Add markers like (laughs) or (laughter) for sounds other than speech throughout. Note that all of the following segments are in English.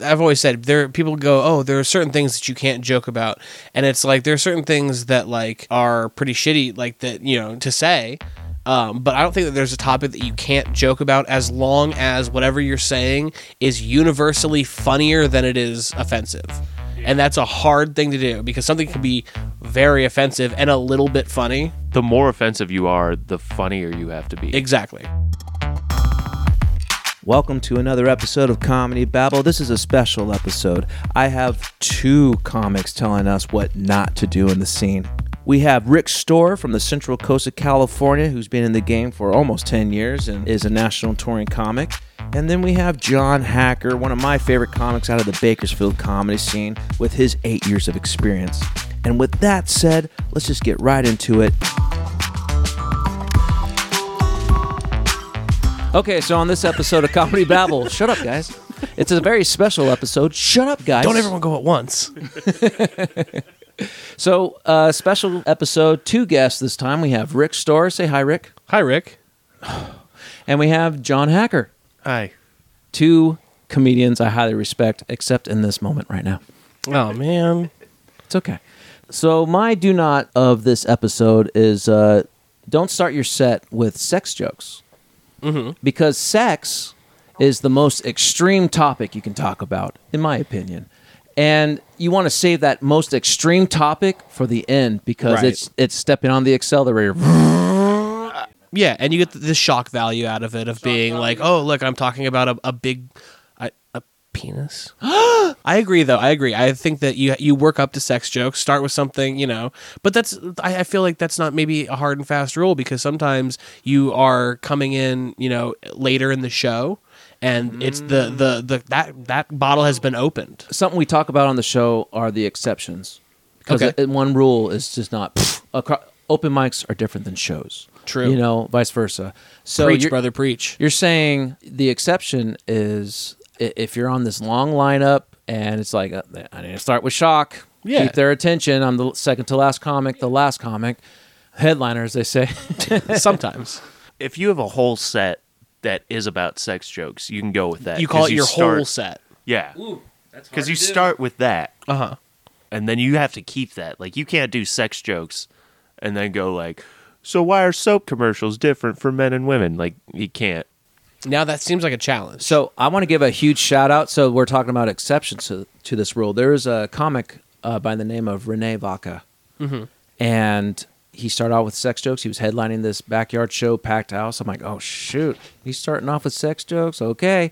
I've always said there people go, "Oh, there are certain things that you can't joke about." And it's like there are certain things that like are pretty shitty like that, you know, to say. Um, but I don't think that there's a topic that you can't joke about as long as whatever you're saying is universally funnier than it is offensive. And that's a hard thing to do because something can be very offensive and a little bit funny. The more offensive you are, the funnier you have to be. Exactly. Welcome to another episode of Comedy Babble. This is a special episode. I have two comics telling us what not to do in the scene. We have Rick Storer from the Central Coast of California, who's been in the game for almost 10 years and is a national touring comic. And then we have John Hacker, one of my favorite comics out of the Bakersfield comedy scene, with his eight years of experience. And with that said, let's just get right into it. Okay, so on this episode of Comedy Babble, (laughs) shut up, guys. It's a very special episode. Shut up, guys. Don't everyone go at once. (laughs) So, uh, special episode, two guests this time. We have Rick Storer. Say hi, Rick. Hi, Rick. (sighs) And we have John Hacker. Hi. Two comedians I highly respect, except in this moment right now. Oh man. It's okay. So, my do not of this episode is uh, don't start your set with sex jokes. Mm-hmm. Because sex is the most extreme topic you can talk about, in my opinion. And you want to save that most extreme topic for the end because Right. it's it's stepping on the accelerator. (laughs) Yeah, and you get the, shock value out of it of being like, oh, look, I'm talking about a, a big, a, a penis. (gasps) I agree, though. I agree. I think that you you work up to sex jokes. Start with something, you know. But that's I, I feel like that's not maybe a hard and fast rule because sometimes you are coming in, you know, later in the show, and it's the mm. the the that that bottle has been opened. Something we talk about on the show are the exceptions. Because Okay. it- one rule is just not acro- open mics are different than shows. True. You know, vice versa. So preach, you're- brother, preach. You're saying the exception is i- if you're on this long lineup and it's like uh, I need to start with shock, Yeah. keep their attention. I'm the second to last comic, the last comic, headliner, as they say. (laughs) Sometimes (laughs) If you have a whole set that is about sex jokes, you can go with that. you call it your start- whole set. Yeah. Because you start with that, Uh huh. and then you have to keep that. Like, you can't do sex jokes and then go, like, so why are soap commercials different for men and women? Like, you can't. Now that seems like a challenge. So I want to give a huge shout out. So we're talking about exceptions to, to this rule. There is a comic uh, by the name of Rene Vaca, and he started out with sex jokes. He was headlining this backyard show, packed house. I'm like, oh shoot, he's starting off with sex jokes. Okay.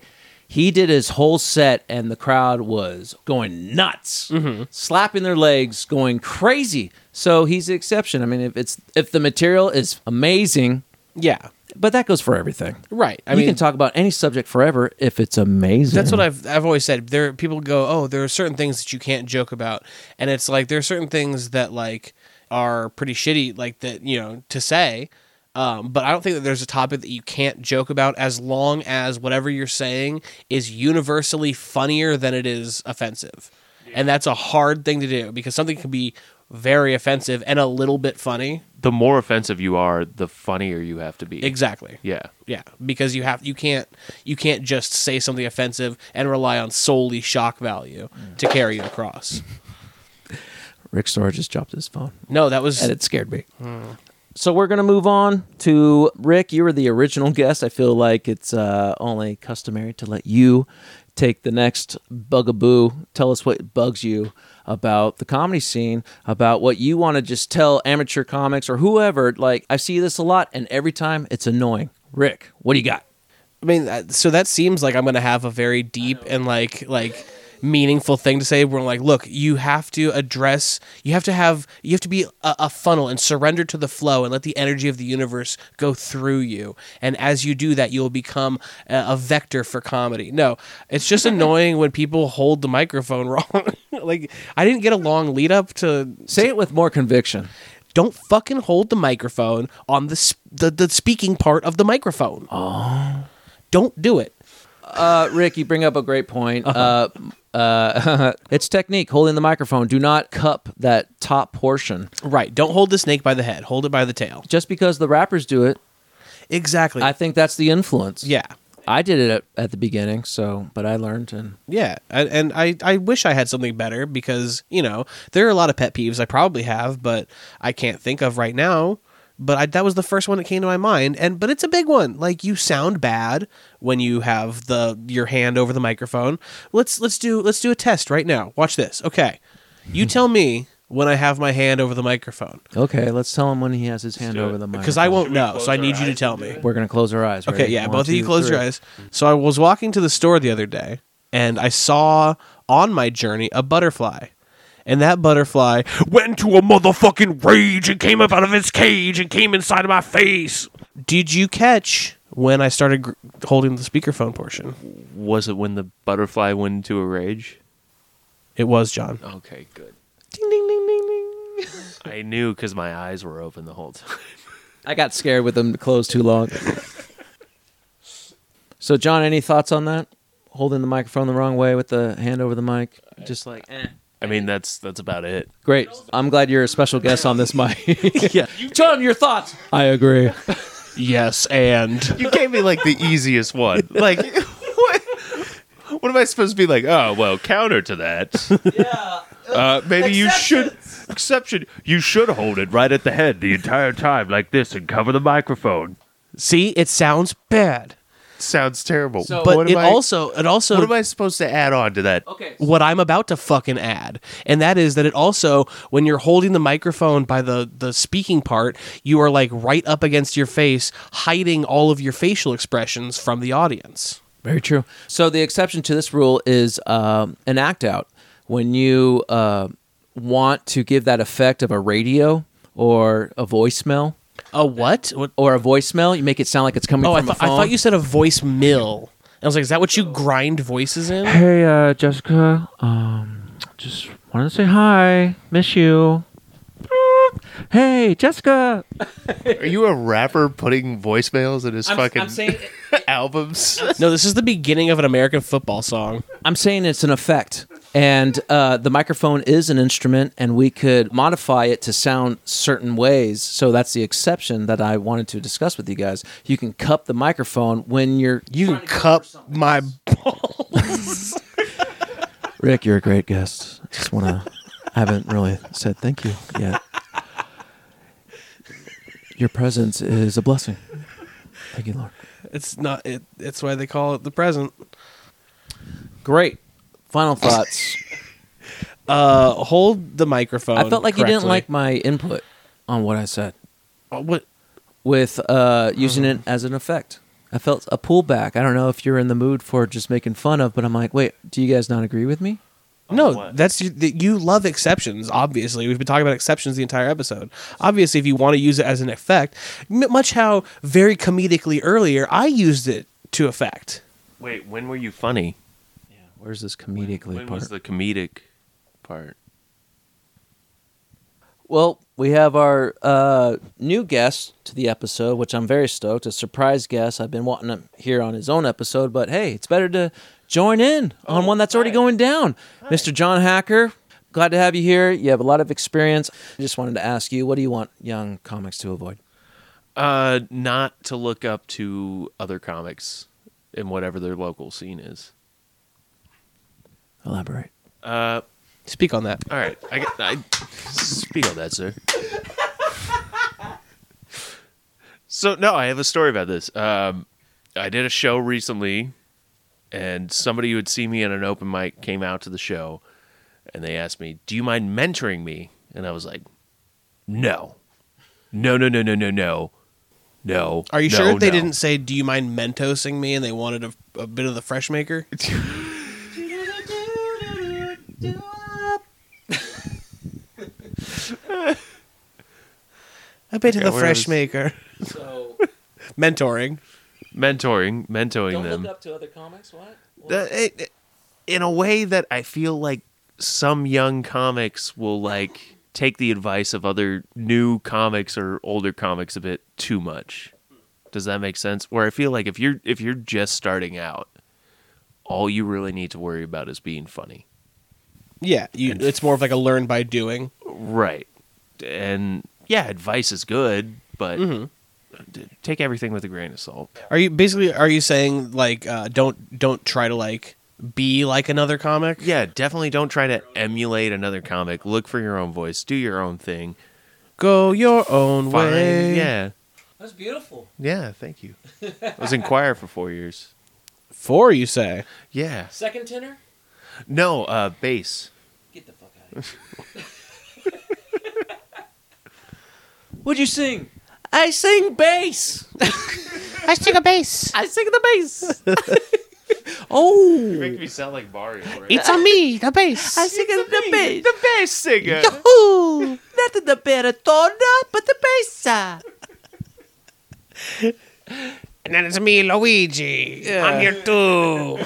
He did his whole set, and the crowd was going nuts, slapping their legs, going crazy. So he's the exception. I mean, if it's if the material is amazing, yeah, but that goes for everything. right. I you mean, can talk about any subject forever if it's amazing. That's what I've I've always said. There people go, "Oh, there are certain things that you can't joke about." And it's like there are certain things that like are pretty shitty like that, you know, to say. Um, but I don't think that there's a topic that you can't joke about as long as whatever you're saying is universally funnier than it is offensive. And that's a hard thing to do because something can be very offensive and a little bit funny. The more offensive you are, the funnier you have to be. Exactly. Yeah. Yeah, because you have you can't you can't just say something offensive and rely on solely shock value to carry you across. (laughs) Rick Storer just dropped his phone, No, that was and it scared me. So we're gonna move on to Rick. You were the original guest. I feel like it's uh, only customary to let you take the next bugaboo. Tell us what bugs you about the comedy scene, about what you want to just tell amateur comics or whoever. Like I see this a lot, and every time it's annoying. Rick, what do you got? I mean, uh, so that seems like I'm going to have a very deep and like like meaningful thing to say. Where like, look, you have to address, you have to have, you have to be a, a funnel and surrender to the flow and let the energy of the universe go through you. And as you do that, you'll become a, a vector for comedy. No, it's just (laughs) annoying when people hold the microphone (laughs) wrong. like, I didn't get a long lead up to Say it with more conviction. don't fucking hold the microphone on the sp- the, the speaking part of the microphone. Oh. Don't do it. Uh, Rick, you bring up a great point. Uh, uh, (laughs) it's technique holding the microphone. Do not cup that top portion. Right. Don't hold the snake by the head. Hold it by the tail. Just because the rappers do it, Exactly. I think that's the influence. yeah. I did it at, at the beginning, so but I learned and Yeah, and, and I, I wish I had something better because you know there are a lot of pet peeves I probably have, but I can't think of right now. But I, that was the first one that came to my mind, and but it's a big one. Like you sound bad when you have the your hand over the microphone. Let's let's do let's do a test right now. Watch this. Okay, you (laughs) tell me when I have my hand over the microphone okay. Let's tell him when he has his hand do it. over the microphone. because I won't know. So I need you to tell me. We're gonna close our eyes. Okay, Ready? yeah, One, both of you two, close your three. eyes. So I was walking to the store the other day and I saw on my journey a butterfly. And that butterfly went into a motherfucking rage and came up out of its cage and came inside of my face. Did you catch when I started gr- holding the speakerphone portion? Was it when the butterfly went into a rage? It was John. Okay, good. Ding ding ding ding ding. (laughs) I knew because my eyes were open the whole time. I got scared with them closed too long. so, John, any thoughts on that? Holding the microphone the wrong way with the hand over the mic, just like. Eh. I mean, that's that's about it. Great. I'm glad you're a special guest on this mic. (laughs) yeah. (laughs) John, your thoughts? I agree. Yes, and You gave me like the easiest one. Like, (laughs) what? What am I supposed to be like? Oh, well, counter to that. Yeah. Uh, maybe you should exception. You should hold it right at the head the entire time, like this, and cover the microphone. see, it sounds bad. Sounds terrible. So- But what it am I, also it also what am I supposed to add on to that? Okay. what I'm about to fucking add. And that is that it also, when you're holding the microphone by the, the speaking part, you are like right up against your face, hiding all of your facial expressions from the audience. Very true. So the exception to this rule is um, an act out. When you uh, want to give that effect of a radio or a voicemail A what? what? or a voicemail, you make it sound like it's coming Oh, I, from thought a I phone. thought you said a voice mill. I was like, is that what you grind voices in? Hey, uh, Jessica. Um, just wanted to say hi. Miss you. Hey, Jessica. (laughs) Are you a rapper putting voicemails in his fucking saying (laughs) albums? No, this is the beginning of an American football song. I'm saying it's an effect. And uh, the microphone is an instrument, and we could modify it to sound certain ways. So that's the exception that I wanted to discuss with you guys. You can cup the microphone when you're. You can cup my balls. Rick, you're a great guest. I just want to. I haven't really said thank you yet. Your presence is a blessing. Thank you, Lord. It's not. It, it's why they call it the present. Great. Final (laughs) thoughts. Uh, hold the microphone. I felt like you didn't correctly. like my input on what I said. Uh, what? with uh, using it as an effect. I felt a pullback. I don't know if you're in the mood for just making fun of, but I'm like, wait, do you guys not agree with me? No, what? that's you, that you love exceptions. Obviously, we've been talking about exceptions the entire episode. Obviously, if you want to use it as an effect, m- much how very comedically earlier I used it to effect. Wait, when were you funny? Where's this comedically when part? was the comedic part? Well, we have our uh, new guest to the episode, which I'm very stoked. A surprise guest. I've been wanting to here on his own episode, but hey, it's better to join in on one that's already going down. Mr. John Hacker, glad to have you here. You have a lot of experience. I just wanted to ask you, what do you want young comics to avoid? Uh, not to look up to other comics in whatever their local scene is. Elaborate. Uh, Speak on that. all right, I, I speak on that, sir. so no, I have a story about this. Um, I did a show recently, and somebody who had seen me at an open mic came out to the show, and they asked me, "Do you mind mentoring me?" And I was like, "No, no, no, no, no, no, no, no." Are you no, sure they no." didn't say, "Do you mind mentosing me?" and they wanted a, a bit of the fresh maker? (laughs) a bit of Yeah, the fresh was- maker. So (laughs) Mentoring. mentoring, mentoring them? Look up to other comics. What? Uh, it- in a way that I feel like some young comics will like take the advice of other new comics or older comics a bit too much. Does that make sense? Where I feel like if you're if you're just starting out, all you really need to worry about is being funny. Yeah, you, it's more of like a learn by doing. Right. And yeah, advice is good, but Mhm. take everything with a grain of salt. Are you basically are you saying like uh, don't don't try to like be like another comic? Yeah, definitely don't try to emulate another comic. Look for your own voice. Do your own thing. Go your own Fine. way. Yeah. That's beautiful. Yeah, thank you. I was in choir for four years. Four, you say? Yeah. Second tenor? No, uh, bass. Get the fuck out of here. (laughs) What'd you sing? I sing bass. I sing a bass. I sing the bass. (laughs) Oh, You make me sound like Mario. Right? it's on me, the bass. (laughs) I sing the bass. the bass singer. Yahoo! Not the baritona, but the bass. And then it's me, Luigi. I'm here too.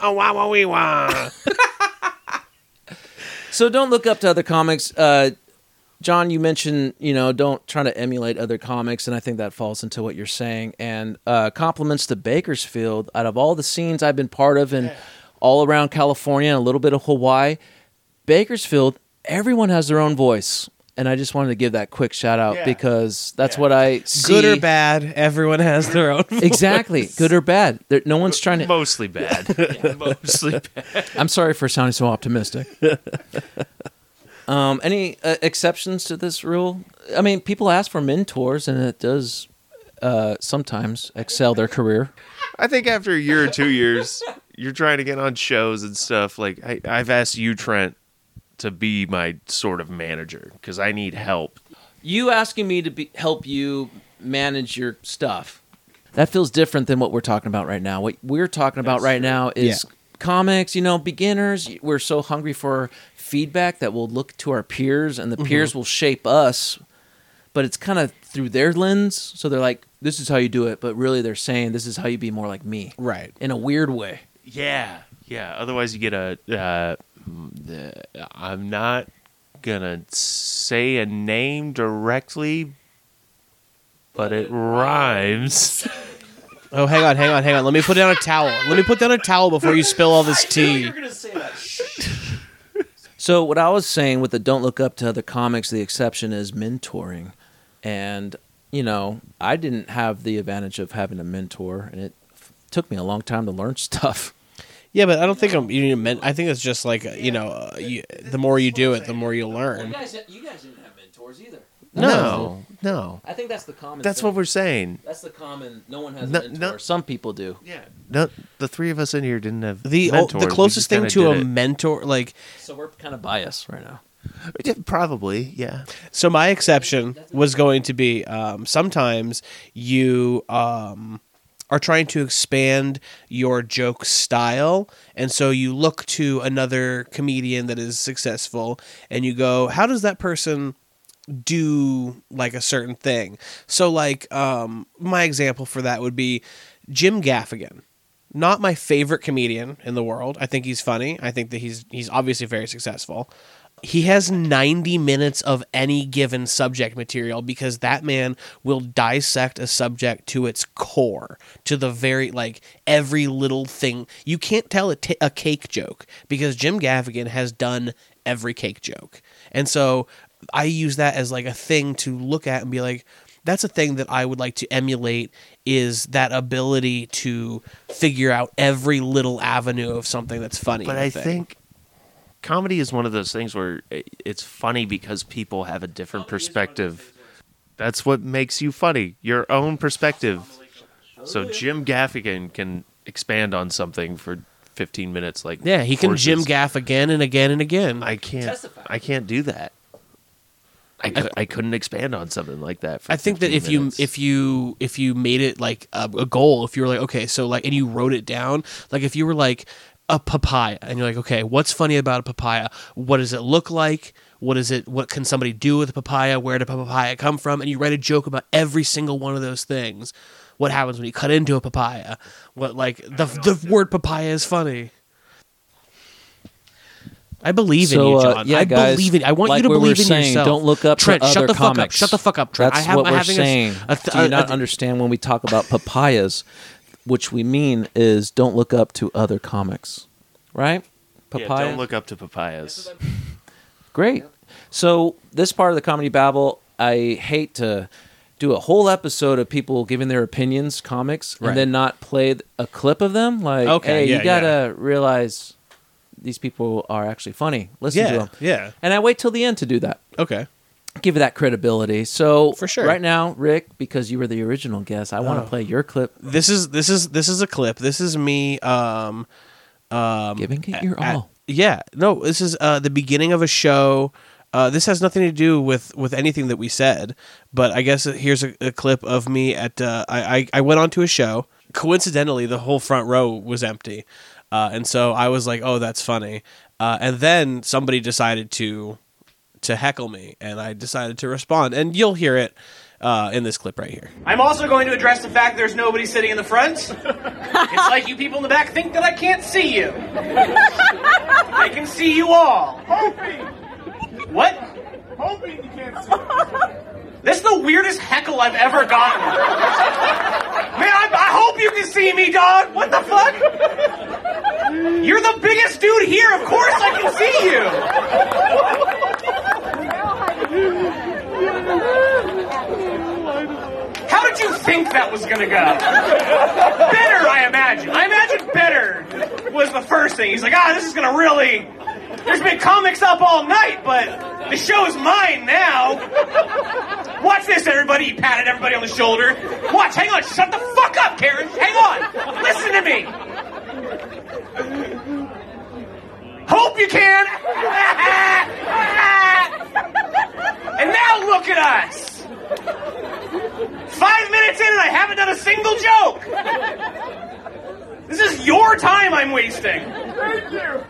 Oh, wow, wow, wee, wow. (laughs) So don't look up to other comics. Uh, John, you mentioned you know don't try to emulate other comics, and I think that falls into what you're saying. And uh, compliments to Bakersfield. Out of all the scenes I've been part of, and all around California and a little bit of Hawaii, Bakersfield, everyone has their own voice, and I just wanted to give that quick shout out Yeah. because that's what I see. Good or bad, everyone has their own. (laughs) Exactly, good or bad. There, no one's trying to. Mostly bad. (laughs) (laughs) Mostly bad. I'm sorry for sounding so optimistic. um, any uh, exceptions to this rule? I mean, people ask for mentors, and it does uh, sometimes excel their career. I think after a year or two years, you're trying to get on shows and stuff. Like I, I've asked you, Trent, to be my sort of manager because I need help. You asking me to be, help you manage your stuff. That feels different than what we're talking about right now. What we're talking about right now is Yeah. comics, you know, beginners. We're so hungry for feedback that we'll look to our peers and the peers will shape us, but it's kind of through their lens. So they're like, this is how you do it. But really, they're saying, this is how you be more like me Right. in a weird way. Yeah, yeah. Otherwise, you get a. Uh, I'm not gonna say a name directly, but it rhymes. (laughs) Oh, hang on, hang on, hang on. Let me put down a towel. Let me put down a towel before you spill all this tea. (laughs) So what I was saying with the don't look up to other comics, the exception is mentoring, and you know I didn't have the advantage of having a mentor, and it took me a long time to learn (laughs) stuff. Yeah, but I don't think I'm. You need a men- I think it's just like uh, you know, uh, you, the more you do it, the more you learn. You guys, you guys didn't have mentors either. No, no. I think that's the common. That's what we're saying. That's the common. No one has No- a mentor. no- Some people do. Yeah. No, the three of us in here didn't have The oh, mentors. the We closest just thing kinda to a did it. mentor, like So we're kind of biased right now. Yeah, probably, yeah. So my exception was going to be um, sometimes you um, are trying to expand your joke style, and so you look to another comedian that is successful, and you go, "How does that person?" do like a certain thing so like um my example for that would be jim gaffigan not my favorite comedian in the world. I think he's funny. I think that he's he's obviously very successful. He has 90 minutes of any given subject material because that man will dissect a subject to its core, to the very like every little thing. You can't tell a, t- a cake joke because Jim Gaffigan has done every cake joke. And so I use that as like a thing to look at and be like that's a thing that I would like to emulate is that ability to figure out every little avenue of something that's funny. But I think comedy is one of those things where it's funny because people have a different perspective. That's what makes you funny, your own perspective. So Jim Gaffigan can expand on something for 15 minutes like yeah, he can horses. Jim Gaff again and again and again. I can't Testify. I can't do that. I, cou- I couldn't expand on something like that. For I think that 15 if you if you if you made it like a, a goal, if you were like okay, so like and you wrote it down, like if you were like a papaya and you're like okay, what's funny about a papaya? What does it look like? What is it? What can somebody do with a papaya? Where did a papaya come from? And you write a joke about every single one of those things. What happens when you cut into a papaya? What like the the word papaya is funny. I believe in So, you, uh, John. yeah, I guys, believe in. I want like you to we were believe in saying, yourself. don't look up to Trent, shut other the fuck up. Shut the fuck up, Trent. That's I have, what I'm we're having saying. A, a th- Do you a- not a- understand when we talk about papayas? Which we mean is don't look up to other comics, right? yeah, Papaya. don't look up to papayas. (laughs) Great. So this part of the comedy babble, I hate to do a whole episode of people giving their opinions, comics, Right. and then not play a clip of them. Like, Okay, hey, yeah, you gotta realize these people are actually funny. Listen to them. yeah. And I wait till the end to do that. Okay. Give it that credibility. So For sure. right now, Rick, because you were the original guest, I want to Oh. play your clip. This is this is this is a clip. This is me. Um, um, Giving it your at- all. yeah. No, this is uh, the beginning of a show. Uh, this has nothing to do with, with anything that we said, but I guess here's a, a clip of me at. Uh, I, I I went onto a show. Coincidentally, the whole front row was empty, uh, and so I was like, "Oh, that's funny." Uh, and then somebody decided to to heckle me, and I decided to respond, and you'll hear it uh, in this clip right here. I'm also going to address the fact there's nobody sitting in the front. it's like you people in the back think that I can't see you. I can see you all. Hoping. What? Hoping you can't see. This is the weirdest heckle I've ever gotten. Man, I, I hope you can see me, dog. What the fuck? You're the biggest dude here. Of course I can see you. How did you think that was gonna go? Better, I imagine. I imagine better was the first thing. He's like, ah, this is gonna really. There's been comics up all night, but the show's mine now. Watch this, everybody. He patted everybody on the shoulder. Watch, hang on. Shut the fuck up, Karen. Hang on. Listen to me. Hope you can. and now look at us. Five minutes in and I haven't done a single joke. This is your time I'm wasting. Thank you.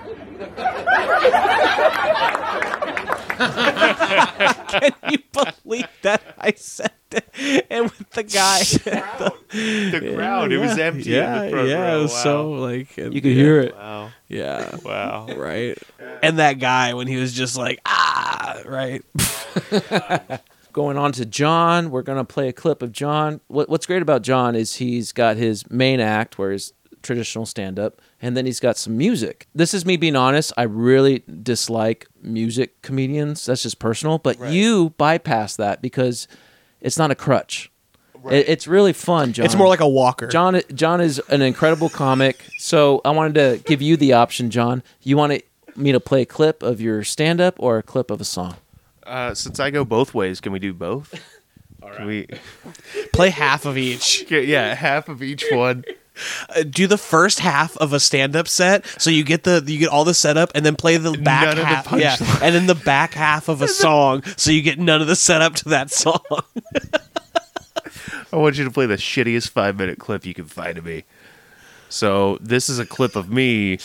Can you believe that I said it? And with the guy, The (laughs) crowd, it was empty. yeah, in the front yeah, row. it was wow. so like You could hear it. Wow. yeah, (laughs) Wow. right. And that guy when he was just like ah, right. (laughs) Going on to John, we're gonna play a clip of John. What, what's great about John is he's got his main act, where his traditional stand up, and then he's got some music. This is me being honest. I really dislike music comedians. That's just personal. But you bypass that because it's not a crutch. It, it's really fun, John. It's more like a walker. John. John is an incredible comic. So I wanted to give you the option, John. You want me to play a clip of your stand up or a clip of a song? Uh, since I go both ways, can we do both? (laughs) All right. Can (laughs) we, play half of each. yeah, half of each one. (laughs) Uh, do the first half of a stand-up set, so you get the you get all the setup, and then play the back None of the half. yeah, and then the back half of a song, so you get none of the setup to that song. I want you to play the shittiest five minute clip you can find of me. So this is a clip of me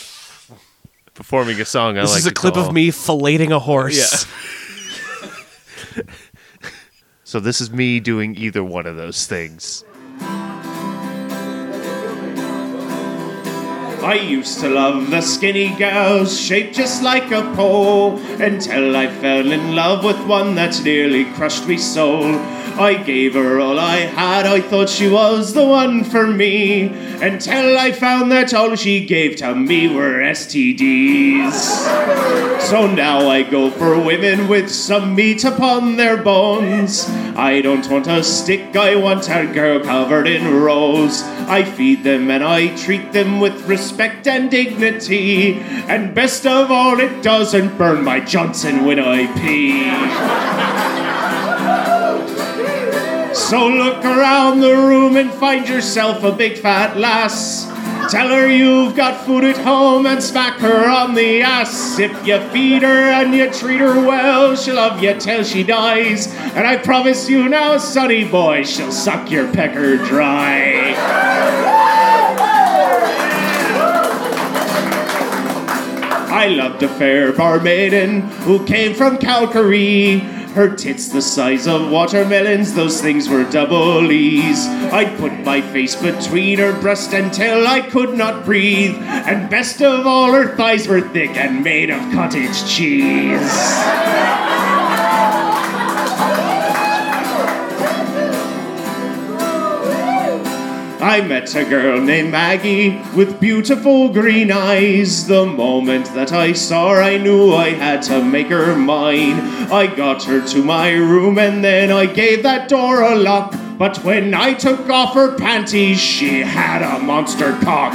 performing a song. I This like is a to clip call- of me filleting a horse. So this is me doing either one of those things. I used to love the skinny girls shaped just like a pole until I fell in love with one that's nearly crushed me soul. I gave her all I had, I thought she was the one for me until I found that all she gave to me were STDs. So now I go for women with some meat upon their bones. I don't want a stick, I want a girl covered in rolls. I feed them and I treat them with respect and dignity. And best of all, it doesn't burn my Johnson when I pee. So look around the room and find yourself a big fat lass. Tell her you've got food at home and smack her on the ass. If you feed her and you treat her well, she'll love you till she dies. And I promise you now, sonny boy, she'll suck your pecker dry. I loved a fair barmaiden who came from Calgary. Her tits the size of watermelons, those things were double E's. I'd put my face between her breast until I could not breathe. And best of all, her thighs were thick and made of cottage cheese. I met a girl named Maggie with beautiful green eyes. The moment that I saw her, I knew I had to make her mine. I got her to my room and then I gave that door a lock. But when I took off her panties, she had a monster cock.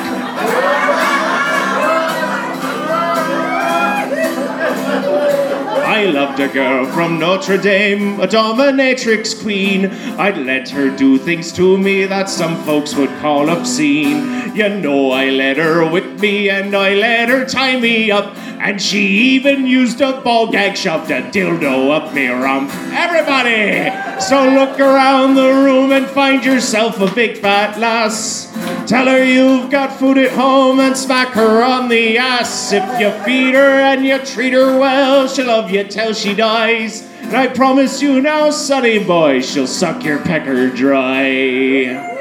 I loved a girl from Notre Dame, a dominatrix queen. I'd let her do things to me that some folks would call obscene. You know, I let her whip me and I let her tie me up. And she even used a ball gag, shoved a dildo up me rump. Everybody! So look around the room and find yourself a big fat lass. Tell her you've got food at home and smack her on the ass. If you feed her and you treat her well, she'll love you till she dies. And I promise you now, sonny boy, she'll suck your pecker dry.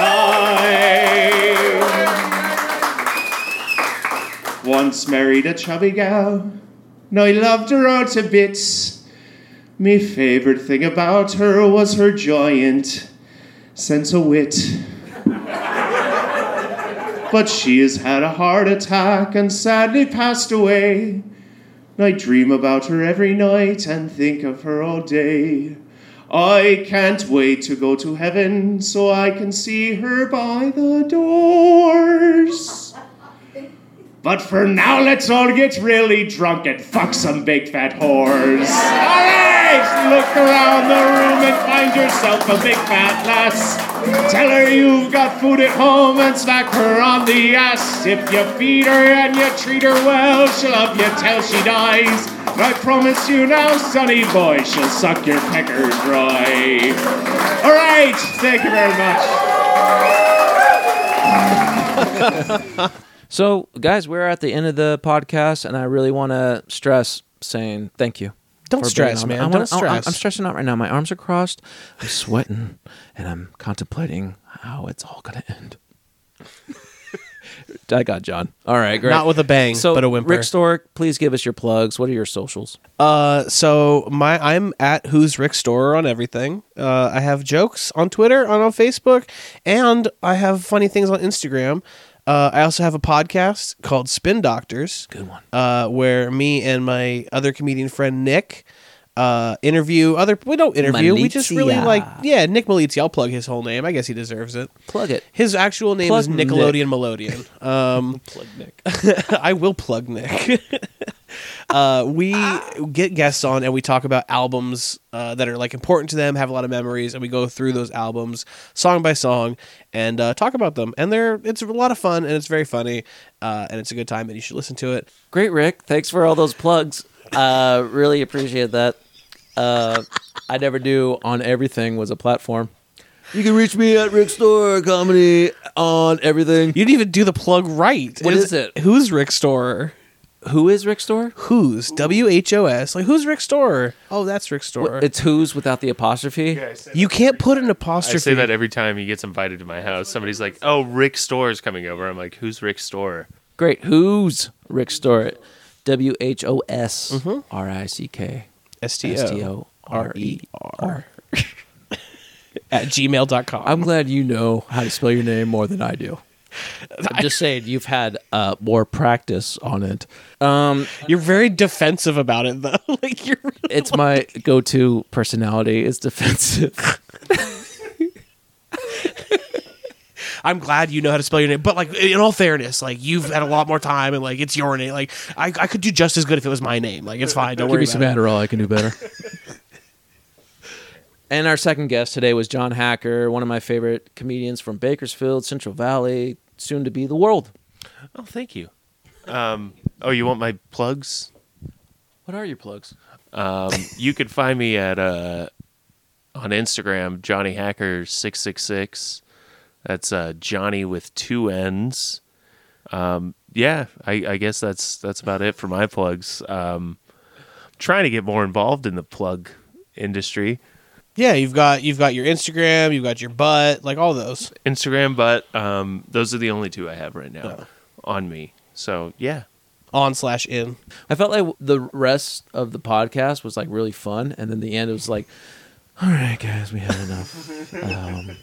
I once married a chubby gal, and I loved her out to bits. Me favourite thing about her was her giant sense of wit. but she has had a heart attack and sadly passed away. I dream about her every night and think of her all day. I can't wait to go to heaven so I can see her by the doors. But for now, let's all get really drunk and fuck some big fat whores. Alright, look around the room and find yourself a big fat lass. Tell her you've got food at home and smack her on the ass. If you feed her and you treat her well, she'll love you till she dies. I promise you now, sonny boy, she'll suck your pecker dry. Alright, thank you very much. (laughs) So, guys, we're at the end of the podcast, and I really want to stress saying thank you. Don't stress, man. I wanna- Don't stress. I'm stressing out right now. My arms are crossed. I'm sweating, and I'm contemplating how it's all going to end. (laughs) I got John. All right, great. Not with a bang, so, but a whimper. Rick Stork, please give us your plugs. What are your socials? Uh, so my I'm at Who's Rick Storer on everything. Uh, I have jokes on Twitter, on, on Facebook, and I have funny things on Instagram. Uh, I also have a podcast called Spin Doctors. Good one. Uh, where me and my other comedian friend Nick uh, interview other. We don't interview. We just really Malizia. like yeah Nick Malizia. I'll plug his whole name. I guess he deserves it. Plug it. His actual name Plug is Nick. Nickelodeon Melodian. (laughs) Um, Plug Nick. (laughs) I will plug Nick. (laughs) uh, we get guests on and we talk about albums uh, that are like important to them, have a lot of memories, and we go through those albums song by song and uh, talk about them. And they're it's a lot of fun and it's very funny uh, and it's a good time and you should listen to it. Great, Rick. Thanks for all those plugs. Uh, really appreciate that. Uh, I never knew on everything was a platform. You can reach me at Rick Store Comedy on everything. You didn't even do the plug right. What is, is it? Who's Rick Storer? Who is Rick Store? Who's W H O S? Like who's Rick Storer? Oh, that's Rick Storer. It's who's without the apostrophe. you can't put an I apostrophe. say that every time he gets invited to my house. Somebody's like, "Oh, Rick Store's coming over." I'm like, "Who's Rick Store?" Great. Who's Rick Store? W H O S mm-hmm. R I C K S T S T O O R E R. (laughs) at gmail.com. I'm glad you know how to spell your name more than I do. I'm just saying you've had uh, more practice on it. Um, You're very defensive about it, though. (laughs) like you're. Really it's my go-to personality is defensive. (laughs) I'm glad you know how to spell your name, but like in all fairness, like you've had a lot more time, and like it's your name. Like I, I could do just as good if it was my name. Like it's fine. Don't Give worry me about some it. Adderall, I can do better. (laughs) and our second guest today was John Hacker, one of my favorite comedians from Bakersfield, Central Valley, soon to be the world. Oh, thank you. Um, oh, you want my plugs? What are your plugs? Um, you can find me at uh, on Instagram, Johnny Hacker six six six. That's uh, Johnny with two N's. Um, yeah, I, I guess that's that's about it for my plugs. Um, trying to get more involved in the plug industry. Yeah, you've got you've got your Instagram, you've got your butt, like all those. Instagram, but um, those are the only two I have right now on me. So yeah, On slash in. I felt like the rest of the podcast was like really fun, and then the end it was like, "All right, guys, we had enough." (laughs) um,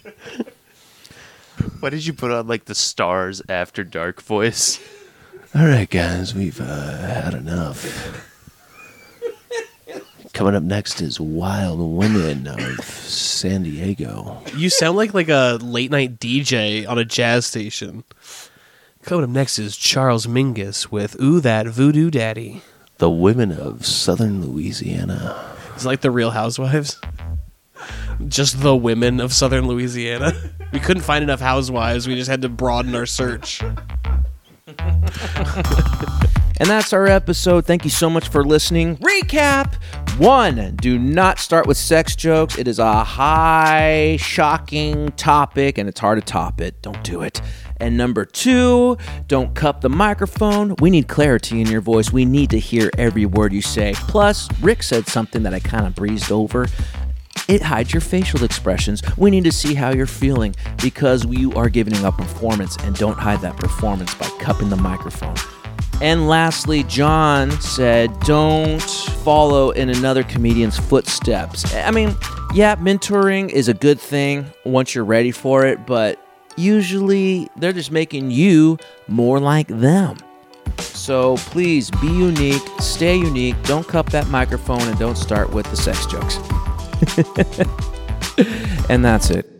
Why did you put on like the stars after dark voice? All right, guys, we've uh, had enough. Coming up next is Wild Women of San Diego. You sound like like a late night DJ on a jazz station. Coming up next is Charles Mingus with "Ooh That Voodoo Daddy." The Women of Southern Louisiana. It's like the Real Housewives. Just the women of Southern Louisiana. We couldn't find enough housewives. We just had to broaden our search. (laughs) And that's our episode. Thank you so much for listening. Recap one, do not start with sex jokes. It is a high, shocking topic and it's hard to top it. Don't do it. And number two, don't cup the microphone. We need clarity in your voice. We need to hear every word you say. Plus, Rick said something that I kind of breezed over. It hides your facial expressions. We need to see how you're feeling because you are giving a performance and don't hide that performance by cupping the microphone. And lastly, John said, don't follow in another comedian's footsteps. I mean, yeah, mentoring is a good thing once you're ready for it, but usually they're just making you more like them. So please be unique, stay unique, don't cup that microphone, and don't start with the sex jokes. (laughs) and that's it.